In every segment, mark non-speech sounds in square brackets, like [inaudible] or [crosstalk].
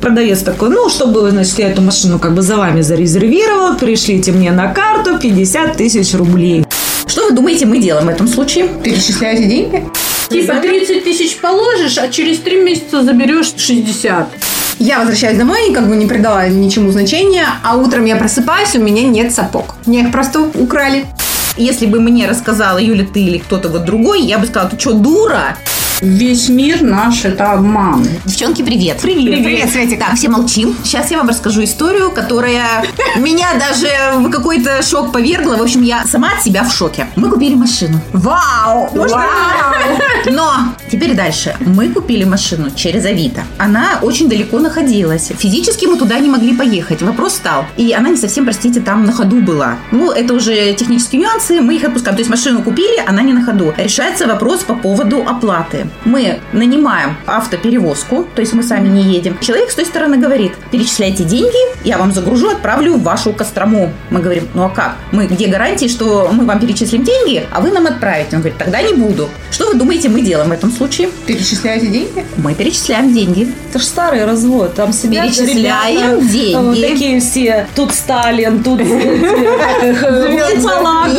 Продавец такой, ну, чтобы, значит, я эту машину как бы за вами зарезервировал, пришлите мне на карту 50 тысяч рублей. Что вы думаете, мы делаем в этом случае? Перечисляете деньги? Типа 30 тысяч положишь, а через 3 месяца заберешь 60. Я возвращаюсь домой, как бы не придала ничему значения, а утром я просыпаюсь, у меня нет сапог. Мне их просто украли. Если бы мне рассказала Юля, ты или кто-то вот другой, я бы сказала, ты что, дура? Весь мир наш это обман. Девчонки, привет. Привет. Привет, Светик. Так, все молчим. Сейчас я вам расскажу историю, которая меня даже в какой-то шок повергла. В общем, я сама от себя в шоке. Мы купили машину. Вау! Можно? Но теперь дальше. Мы купили машину через Авито. Она очень далеко находилась. Физически мы туда не могли поехать. Вопрос стал. И она не совсем, простите, там на ходу была. Ну, это уже технические нюансы, мы их отпускаем. То есть машину купили, она не на ходу. Решается вопрос по поводу оплаты. Мы нанимаем автоперевозку, то есть мы сами не едем. Человек с той стороны говорит, перечисляйте деньги, я вам загружу, отправлю в вашу Кострому. Мы говорим, ну а как? Мы где гарантии, что мы вам перечислим деньги, а вы нам отправите? Он говорит, тогда не буду. Что вы думаете, мы делаем в этом случае? Перечисляете деньги? Мы перечисляем деньги. Это же старый развод. Там сидят Перечисляем ребята, деньги. Вот такие все. Тут Сталин, тут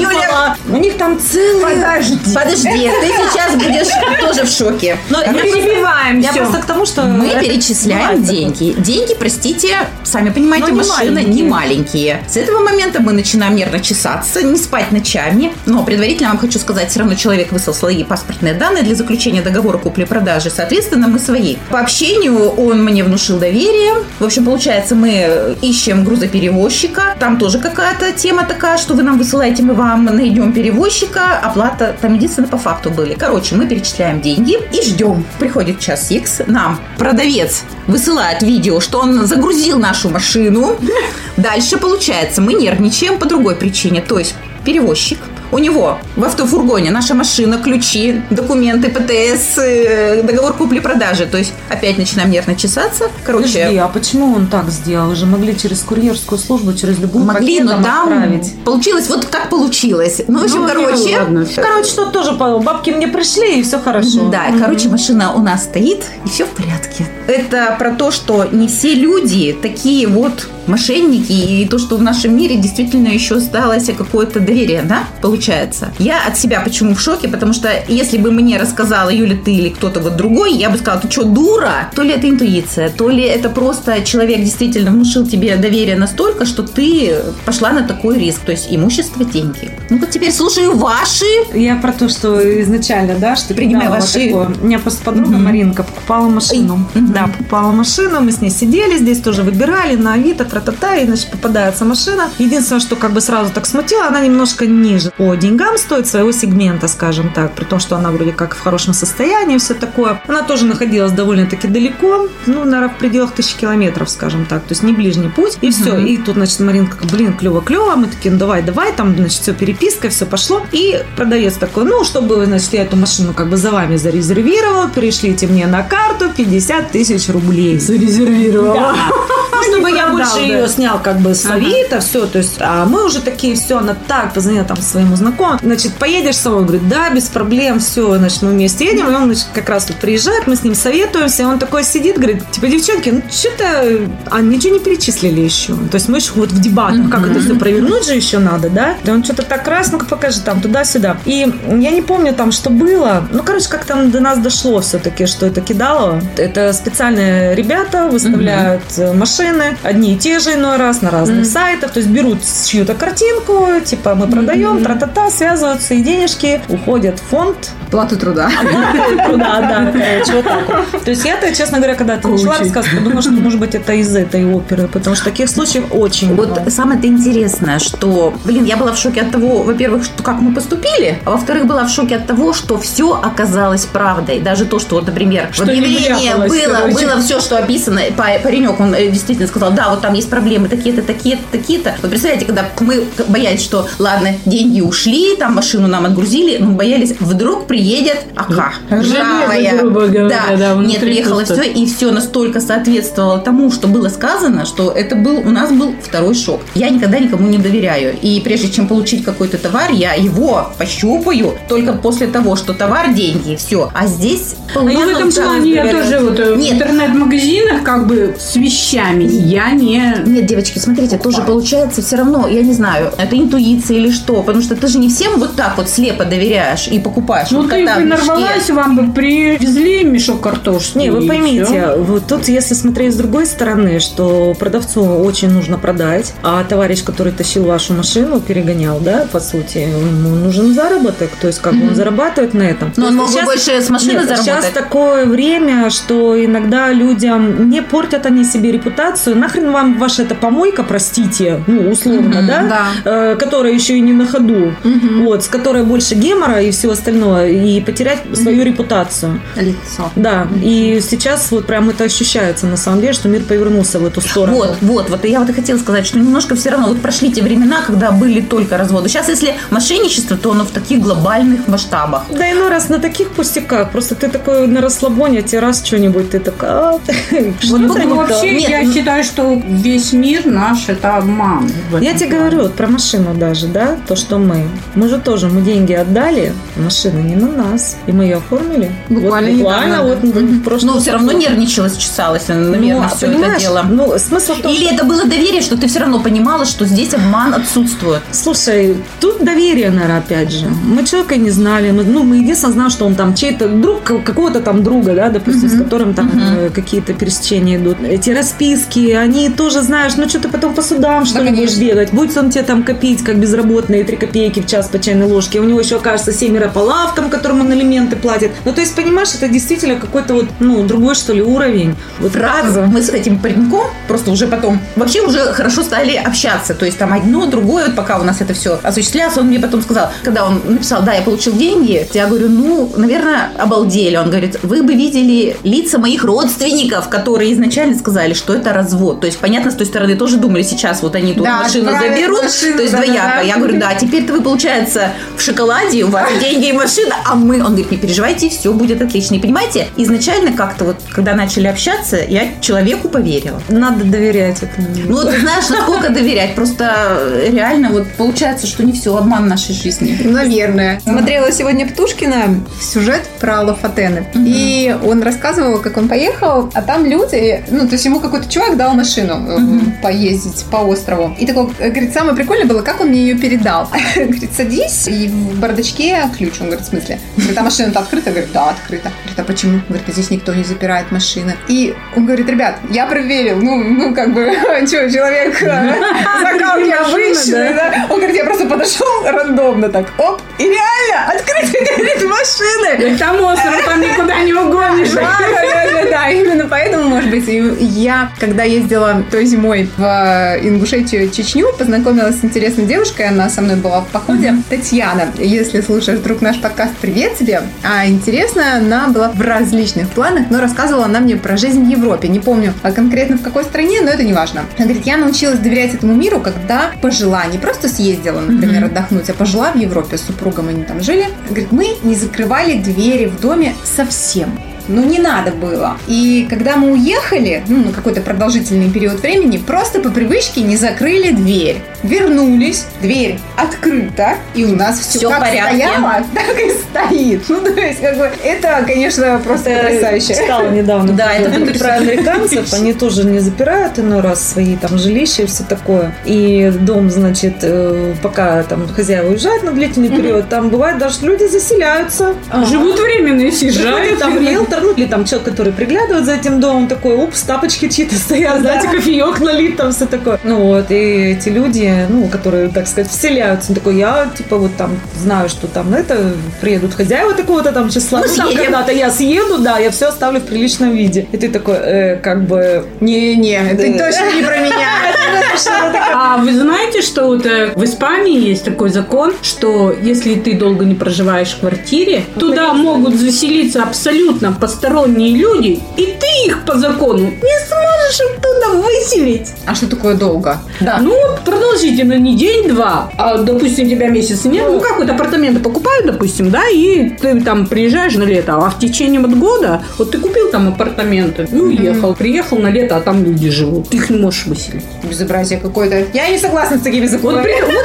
Юля. У них там целые... Подожди, ты сейчас будешь тоже в шоке. Но я перебиваем Я всё. просто к тому, что... Мы перечисляем деньги. Деньги, простите, сами понимаете, Но не машины маленькие. не маленькие. С этого момента мы начинаем нервно чесаться, не спать ночами. Но предварительно вам хочу сказать, все равно человек выслал свои паспортные данные для заключения договора купли-продажи. Соответственно, мы свои. По общению он мне внушил доверие. В общем, получается, мы ищем грузоперевозчика. Там тоже какая-то тема такая, что вы нам высылаете, мы вам найдем перевозчика. Оплата там единственное по факту были. Короче, мы перечисляем деньги и ждем. Приходит час X, нам продавец высылает видео, что он загрузил нашу машину. [laughs] Дальше, получается, мы нервничаем по другой причине. То есть перевозчик у него в автофургоне наша машина, ключи, документы, ПТС, э, договор купли-продажи. То есть опять начинаем нервно чесаться. Короче, Подожди, а почему он так сделал? Уже могли через курьерскую службу, через любую могли, но там отправить. получилось вот как получилось. Ну, в общем, Ну, короче, ладно, всё. Короче, что тоже бабки мне пришли, и все хорошо. Да, короче, машина у нас стоит, и все в порядке. Это про то, что не все люди такие вот мошенники, и то, что в нашем мире действительно еще осталось какое-то доверие, да, получается. Я от себя почему в шоке, потому что если бы мне рассказала Юля, ты или кто-то вот другой, я бы сказала, ты что, дура? То ли это интуиция, то ли это просто человек действительно внушил тебе доверие настолько, что ты пошла на такой риск, то есть имущество, деньги. Ну-ка теперь слушаю ваши. Я про то, что изначально, да, что Принимай ваши. такое. У меня просто подруга Маринка покупала машину. Мгм. Да, покупала машину, мы с ней сидели, здесь тоже выбирали на Авито, тра-та-та, и, значит, попадается машина. Единственное, что как бы сразу так смутило, она немножко ниже по деньгам стоит своего сегмента, скажем так, при том, что она вроде как в хорошем состоянии, все такое. Она тоже находилась довольно-таки далеко, ну, наверное, в пределах тысячи километров, скажем так, то есть не ближний путь, и все. И тут, значит, Маринка, блин, клево-клево, мы такие, ну, давай, давай, там, значит, все переписка, все пошло. И продавец такой, ну, чтобы, значит, я эту машину как бы за вами зарезервировал, пришлите мне на карту 50 тысяч рублей. Зарезервировала. Да. [laughs] Чтобы я больше. Ее снял как бы с Авито, все, то есть, а мы уже такие, все, она так позвонила там своему знакомому, значит, поедешь с собой, говорит, да, без проблем, все, значит, мы вместе едем, и он, значит, как раз тут приезжает, мы с ним советуемся, и он такой сидит, говорит, типа, девчонки, ну, что-то, а ничего не перечислили еще, то есть мы еще вот в дебатах, как это все провернуть же еще надо, да, да он что-то так раз, ну-ка покажи там, туда-сюда, и я не помню там, что было, ну, короче, как там до нас дошло все-таки, что это кидало, это специальные ребята выставляют э, машины, одни и те же иной раз на разных сайтах, то есть берут чью-то картинку, типа мы продаем, тра-та-та, связываются, и денежки уходят в фонд. Плату [laughs] труда. Да, да, короче, вот так вот. То есть я-то, честно говоря, когда ты начала рассказывать, подумала, что, может быть, это из этой оперы, потому что таких случаев очень Вот самое-то интересное, что, блин, я была в шоке от того, во-первых, что как мы поступили, а во-вторых, была в шоке от того, что все оказалось правдой. Даже то, что, вот, например, Что вляпалась, было, было все, что описано. Па- Паренек, он э, действительно сказал, да, вот там есть проблемы такие-то, такие-то, такие-то. Вы представляете, когда мы боялись, что, ладно, деньги ушли, там машину нам отгрузили, мы боялись, вдруг приедет АК. Ржавая. говоря, да, да, нет, приехало все, и все настолько соответствовало тому, что было сказано, что это был у нас был второй шок. Я никогда никому не доверяю. И прежде чем получить какой-то товар, я его пощупаю только после того, что товар деньги, все. А здесь А я в этом плане я тоже вот э, в Нет. интернет-магазинах как бы с вещами я не... Нет, девочки, смотрите, тоже получается все равно, я не знаю, это интуиция или что, потому что ты же не всем вот так вот слепо доверяешь и покупаешь. Ну, вот ты бы нарвалась, вам бы привезли мешок картошки. Не, вы поймите, всё. вот тут если смотреть с другой стороны, что продавцу очень нужно продать, а товарищ, который тащил вашу машину, перегонял, да, по сути, ему нужен заработок, то есть как бы он зарабатывает на этом. Но он мог бы больше с машины Нет, заработать. Сейчас такое время, что иногда людям не портят они себе репутацию. Нахрен вам ваша эта помойка, простите, ну, условно, Мгм, да? да. Э, которая еще и не на ходу. Вот, с которой больше гемора и все остальное. И потерять свою репутацию. Лицо. Да, и сейчас вот прям это ощущается на самом деле, что мир повернулся в эту сторону. Вот, вот, вот. И я вот и хотела сказать, что немножко все равно вот прошли те времена, когда были только разводы. Сейчас, если мошенничество, то оно в таких глобальных масштабах. Да и ну раз на таких пустяках, просто ты такой на расслабоне, тебе раз что-нибудь, ты такая... а, [laughs] то. вообще, я ну- считаю, что весь мир наш это обман. Я тебе плане. говорю вот про машину даже, да, то, что мы. Мы же тоже, мы деньги отдали, машина не на нас. И мы ее оформили. Буквально вот, буквально вот в прошлом Но все равно нервничалась, чесалась, наверное, Ну, все это дело. Ну, смысл в том, Или это было доверие, что ты все равно понимала, что здесь обман отсутствует. Слушай, тут доверие, наверное, опять же. Мы человека не знали. Мы, ну, мы единственное знали, что он там чей-то друг, ка- какого-то там друга, да, допустим, с которым там э, какие-то пересечения идут. Эти расписки, они тоже, знаешь, ну, что ты потом по судам, что Да, ли, будешь конечно. бегать. Будь он тебе там копить, как безработные, 3 копейки в час по чайной ложке. У него еще, окажется, семеро по лавкам, которым он элементы платит. Ну, то есть, понимаешь, это действительно какой-то вот, ну, другой, что ли, уровень. Вот Сразу мы с этим пареньком просто уже потом вообще уже хорошо стали общаться. То есть там одно, другое, вот пока у нас это все осуществлялось, он мне потом сказал, когда он написал, да, я получил деньги, я говорю, ну, наверное, обалдели. Он говорит, вы бы видели лица моих родственников, которые изначально сказали, что это развод. То есть, понятно, с той стороны тоже думали, сейчас вот они тут Да, машину заберут. машину, то есть, да-да-да. двояко. Я говорю, да, теперь-то вы, получается, в шоколаде, у вас [laughs] деньги и машина, а мы, он говорит, не переживайте, все будет отлично. И понимаете, изначально как-то вот, когда начали общаться, я человеку поверила. надо доверять этому. Ну, вот знаешь, насколько доверять. Просто реально вот получается, что не все обман нашей жизни. Наверное. Смотрела сегодня Птушкина сюжет про Лафатены. И он рассказывал, как он поехал, а там люди, ну, то есть ему какой-то чувак дал машину поездить по острову. И такой, э, говорит, самое прикольное было, как он мне ее передал. [laughs] Говорит, садись, и в бардачке ключ. Он говорит, в смысле? Говорит, а машина-то открыта? Говорит, да, открыта. Говорит, а почему? Говорит, а здесь никто не запирает машины. И он говорит, ребят, я проверил, ну, ну как бы, [laughs] что, человек э, [laughs] закал необычный, да? Он говорит, я просто подошел рандомно так, оп, и реально открыты, говорит, машины. Там остров, там никуда не угонишь. Да, да, да, именно поэтому, может быть, я, когда ездила той зимой в э, Ингушетию, Чечню, познакомилась с интересной девушкой, она со мной была в походе, Татьяна. Если слушаешь вдруг наш подкаст, привет тебе. А интересная она была в различных планах, но рассказывала она мне про жизнь в Европе. Не помню а конкретно в какой стране, но это не важно. Она говорит, я научилась доверять этому миру, когда пожила, не просто съездила, например, отдохнуть, а пожила в Европе с супругом, они там жили. Говорит, мы не закрывали двери в доме совсем. Ну, не надо было. И когда мы уехали, ну, на какой-то продолжительный период времени, просто по привычке не закрыли дверь. Вернулись, дверь открыта, и у нас все, Всё в как порядке. стояло, [laughs] так и стоит. Ну, то есть, как бы, это, конечно, просто потрясающе. читала недавно. Да, это про- американцев. Они тоже не запирают иной раз свои там жилища и все такое. И дом, значит, э, пока там хозяева уезжают на длительный период, там бывает даже люди заселяются. Живут временно и съезжают. там риэлтор, ну или там человек, который приглядывает за этим домом, такой, упс, тапочки чьи-то стоят, знаете, кофеек налит, там все такое. Ну вот, и эти люди, ну, которые, так сказать, вселяются, он такой, я, типа, вот там знаю, что там это, приедут хозяева такого-то там числа, Мы ну, там когда-то я съеду, да, я все оставлю в приличном виде. И ты такой, э, как бы... Не-не, это Да. точно не про меня. [laughs] А вы знаете, что вот э, в Испании есть такой закон, что если ты долго не проживаешь в квартире, туда могут заселиться абсолютно посторонние люди, и ты их по закону не сможешь оттуда выселить. А что такое долго? Да. Ну, вот продолжительно не день-два, а, допустим, тебя месяц нет, ну, как вот апартаменты покупают, допустим, да, и ты там приезжаешь на лето, а в течение вот года, вот ты купил там апартаменты, и уехал, приехал на лето, а там люди живут, ты их не можешь выселить. Безобразие какое-то. Я не согласна с такими Вот, законами. вот доверие.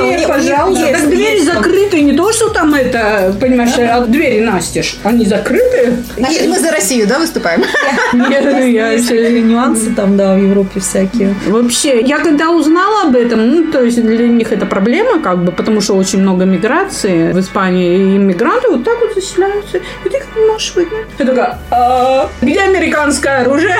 Не, у них- пожалуйста. есть, так двери есть закрыты, не то, что там это, понимаешь, а двери настежь. Они закрыты. Значит, мы за Россию, да, выступаем? Нет, я нюансы там, да, в Европе всякие. Вообще, я когда узнала об этом, ну, то есть для них это проблема, как бы, потому что очень много миграции в Испании, и иммигранты вот так вот заселяются, и ты как не можешь выгнать. Я такая, «А, где американское оружие?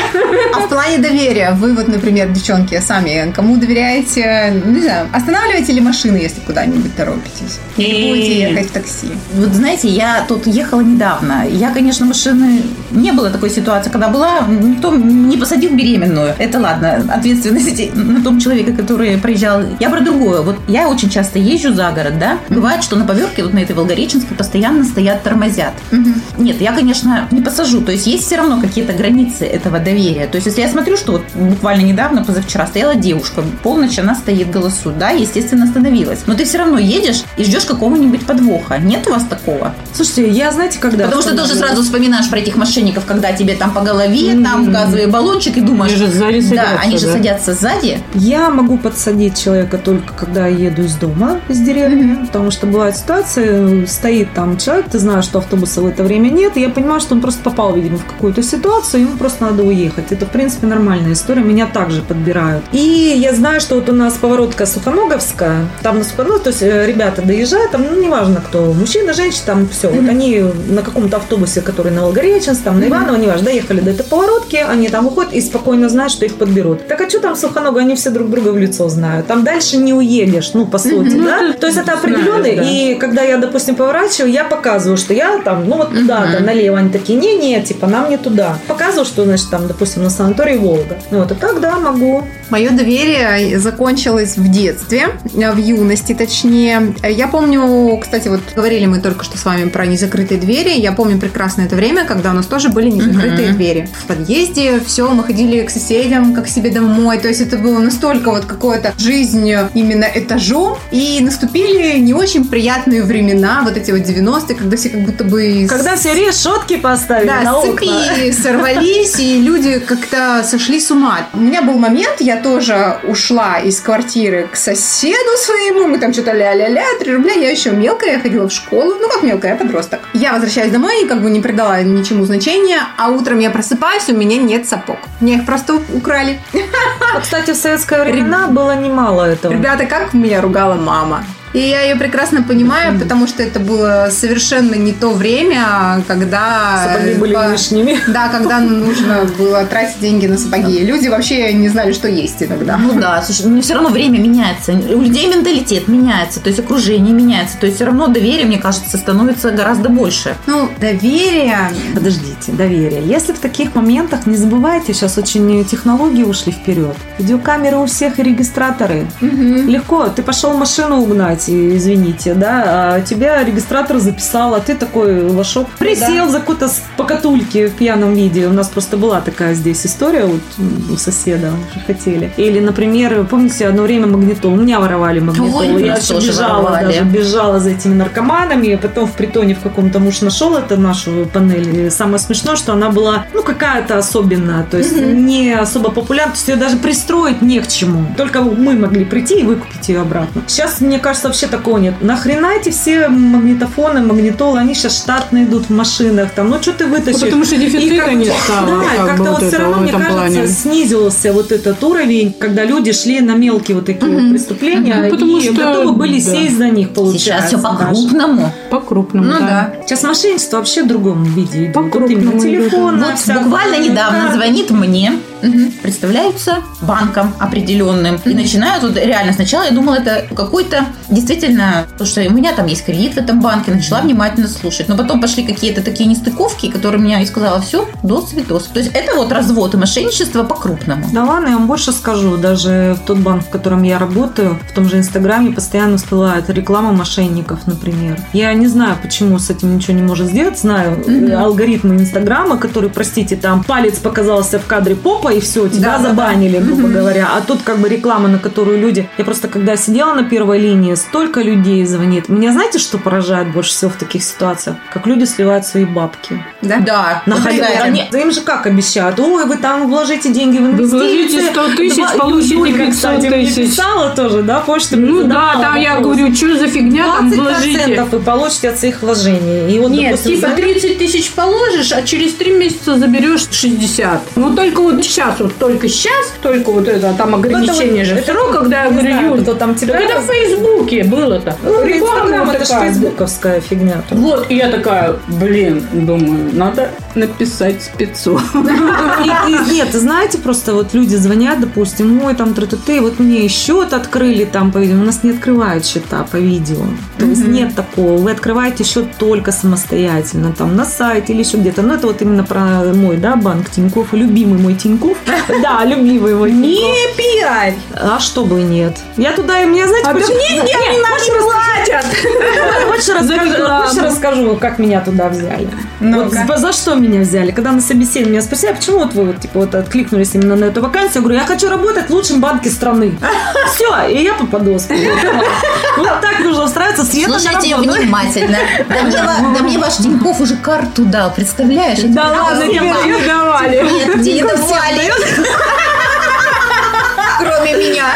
А в плане доверия, вы вот, например, девчонки, сами кому доверяете, ну, не знаю, останавливаете ли машины, если куда-нибудь торопитесь? Или будете ехать в такси? Вот знаете, я тут ехала недавно. Я, конечно, машины... Не было такой ситуации, когда была, никто не посадил беременную. Это ладно, ответственность на том человеке, который проезжал. Я про другое. Вот я очень часто езжу за город, да. Бывает, что на поверке, вот на этой Волгореченской, постоянно стоят, тормозят. Нет, я, конечно, не посажу. То есть есть все равно какие-то границы этого доверия. То есть если я смотрю, что вот буквально недавно, позавчера, стояла девушка, полночь она стоит, голосует, да, естественно, остановилась. Но ты все равно едешь и ждешь какого-нибудь подвоха. Нет у вас такого? Слушайте, я знаете, когда... Потому что тоже сразу вспоминаешь про этих мошенников, когда тебе там по голове, там газовый баллончик, и думаешь... Они же сзади Да, садятся, они же да. садятся сзади. Я могу подсадить человека только когда я еду из дома, из деревни, потому что бывает ситуация, стоит там человек, ты знаешь, что автобуса в это время нет, и я понимаю, что он просто попал, видимо, в какую-то ситуацию, ему просто надо уехать. Это, в принципе, нормальная история, меня также подбирают. И я знаю, что вот у нас поворотка Сухоноговская, там на Сухоноговском, то есть э, ребята доезжают, там, ну, неважно кто, мужчина, женщина, там все. Вот они на каком-то автобусе, который на Волгореченск, там на Иваново, неважно, доехали до этой поворотки, они там выходят и спокойно знают, что их подберут. Так а что там Сухонога, они все друг друга в лицо знают. Там дальше не уедешь, ну, по сути, да? То есть это определенный, да. и когда я, допустим, поворачиваю, я показываю, что я там, ну, вот туда-то, налево. Они такие, не-не, типа, нам не туда. Показываю, что, значит, там, допустим, на санатории Волга. Ну, вот, и так, да, могу. Мое доверие закончилось в детстве, э, в юности точнее. Я помню, кстати, вот говорили мы только что с вами про незакрытые двери. Я помню прекрасно это время, когда у нас тоже были незакрытые двери. В подъезде все, мы ходили к соседям, как к себе домой. То есть это было настолько вот какое-то жизнь именно этажом. И наступили не очень приятные времена, вот эти вот 90-е, когда все как будто бы... Когда все решетки поставили да, на окна. сорвались, и люди как-то сошли с ума. У меня был момент, я тоже ушла из квартиры к соседу своему, мы там что-то ля-ля-ля, 3 рубля, я еще мелкая, я ходила в школу, ну как мелкая, я подросток. Я возвращаюсь домой и как бы не придала ничему значения, а утром я просыпаюсь, у меня нет сапог. Мне их просто украли. А, кстати, в советское времена было немало этого. Ребята, как меня ругала мама. И я ее прекрасно понимаю, потому что это было совершенно не то время, когда... Сапоги были по- лишними. Да, когда нужно было тратить деньги на сапоги. Люди вообще не знали, что есть иногда. Ну да, слушай, но все равно время меняется. У людей менталитет меняется, то есть окружение меняется. То есть все равно доверие, мне кажется, становится гораздо больше. Ну, доверие... Подождите, доверие. Если в таких моментах, не забывайте, сейчас очень технологии ушли вперед. Видеокамеры у всех и регистраторы. Легко, ты пошел машину угнать, и, извините, да, а тебя регистратор записал, а ты такой лошок присел за какой-то покатульки в пьяном виде. У нас просто была такая здесь история вот у соседа, уже хотели. Или, например, помните, одно время магнитол, у меня воровали магнитол, Ой, я еще бежала воровали. даже, бежала за этими наркоманами, и потом в притоне в каком-то муж нашел это нашу панель. И самое смешное, что она была, ну, какая-то особенная, то есть не особо популярна, то есть ее даже пристроить не к чему. Только мы могли прийти и выкупить ее обратно. Сейчас, мне кажется, вообще такого нет. Нахрена эти все магнитофоны, магнитолы, они сейчас штатно идут в машинах, там, ну, что ты вытащишь? Потому что дефицита не стало. Да, как-то вот вот все равно, мне кажется, плане. снизился вот этот уровень, когда люди шли на мелкие вот такие вот преступления Мгм. Потому и что, готовы были да. сесть за них, получается. Сейчас все по-крупному. По-крупному, Ну да. да. Сейчас мошенничество вообще в другом виде идет. Вот По-крупному именно идет. телефон. Вот буквально недавно звонит мне, представляются банком определенным. И начинают вот реально сначала я думала это какой-то действительно то что у меня там есть кредит в этом банке начала внимательно слушать. Но потом пошли какие-то такие нестыковки которые меня и сказала все до свидос то есть это вот развод и мошенничество по крупному Да ладно, я вам больше скажу. Даже в тот банк, в котором я работаю, в том же Инстаграме постоянно всплывает реклама мошенников, например. Я не знаю, почему с этим ничего не может сделать. Знаю э, алгоритмы Инстаграма, который, простите, там палец показался в кадре попой, и все, тебя Да, да, забанили, грубо говоря. А тут как бы реклама, на которую люди... Я просто когда сидела на первой линии, столько людей звонит. Меня знаете, что поражает больше всего в таких ситуациях? Как люди сливают свои бабки. Да? Да. На халяву. Они- да им же как обещают? Ой, вы там вложите деньги в Вы инвестиции. вложите 100 тысяч, Два- получите Юлька, 500 кстати, мне тысяч. писала тоже, да, почту мне Ну да, там я вопрос. говорю, что за фигня, там 20% вложите. вы получите от своих вложений. И вот, Нет, допустим, типа за- 30 тысяч положишь, а через 3 месяца заберешь 60. Ну только вот сейчас, вот только сейчас, только вот это, там ограничение же это когда я говорю, знаю, Юль, кто там тебя это в Фейсбуке было-то. Ну, Реклама это такая. фейсбуковская фигня. Вот, и я такая, блин, думаю, надо написать спецу. [laughs] Нет, знаете, просто вот люди звонят, допустим, ой, там тра ты вот мне счет открыли там, по видео. У нас не открывают счета по видео. То есть нет такого. Вы открываете счет только самостоятельно, там, на сайте или еще где-то. Ну, это вот именно про мой, да, банк Тинькофф, любимый мой Тинькофф. Да, любимый мой Тинькофф. Пиарь. А что бы нет? Я туда, и мне, знаете, А почему- хочешь наши расскажу- Хочешь [laughs] расскажу, рекламу. хочешь расскажу, как меня туда взяли? Вот за, что меня взяли? Когда на собеседовании меня спросили, а почему вот вы вот, типа, вот откликнулись именно на эту вакансию? Я говорю, я хочу работать в лучшем банке страны. [laughs] Все, и я попадос. Вот так нужно устраиваться. Слушайте внимательно. Да мне, ваш Тинькофф уже карту дал, представляешь? Да ладно, даю. не давали. Нет, не давали. Кроме меня.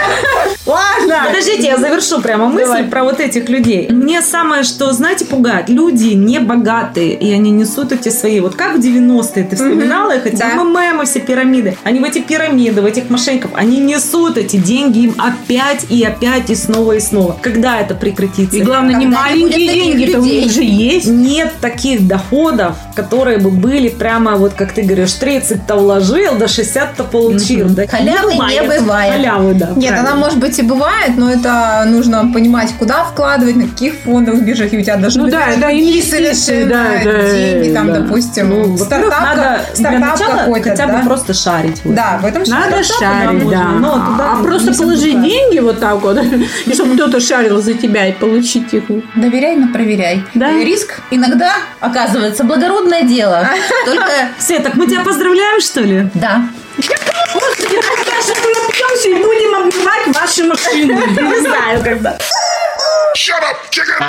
Ладно. Подождите, я завершу прямо мысль Давай. про вот этих людей. Мне самое, что, знаете, пугает. Люди не богатые, и они несут эти свои... Вот как в 90-е ты вспоминала их, эти да. МММы, все пирамиды. Они в эти пирамиды, в этих мошенников, они несут эти деньги им опять и опять и снова и снова. Когда это прекратится? И главное, не Когда не маленькие таких деньги-то у них же есть. нет таких доходов, которые бы были прямо вот, как ты говоришь, 30-то вложил, до 60-то получил. Да Халявы не бывает. Халявы, да. Нет, правильно. она может быть и бывает, но это нужно понимать, куда вкладывать, на каких фондовых биржах, и у тебя должны Ну быть да, да, инвестиции, да, да, деньги, там, да. допустим, Ну, стартап, надо стартап какой-то, хотя бы да? просто шарить. вот. Да, в этом же Надо шарить, да. но туда а просто положить пускают. деньги вот так вот, [laughs] и чтобы кто-то шарил за тебя и получить их. Доверяй, но проверяй. Да. Риск иногда оказывается благородное дело. [laughs] Только Свет, так мы тебя поздравляем, что ли? да. Господи, когда же напьемся и будем обнимать ваши машины? Не знаю, когда. Shut up, chicken!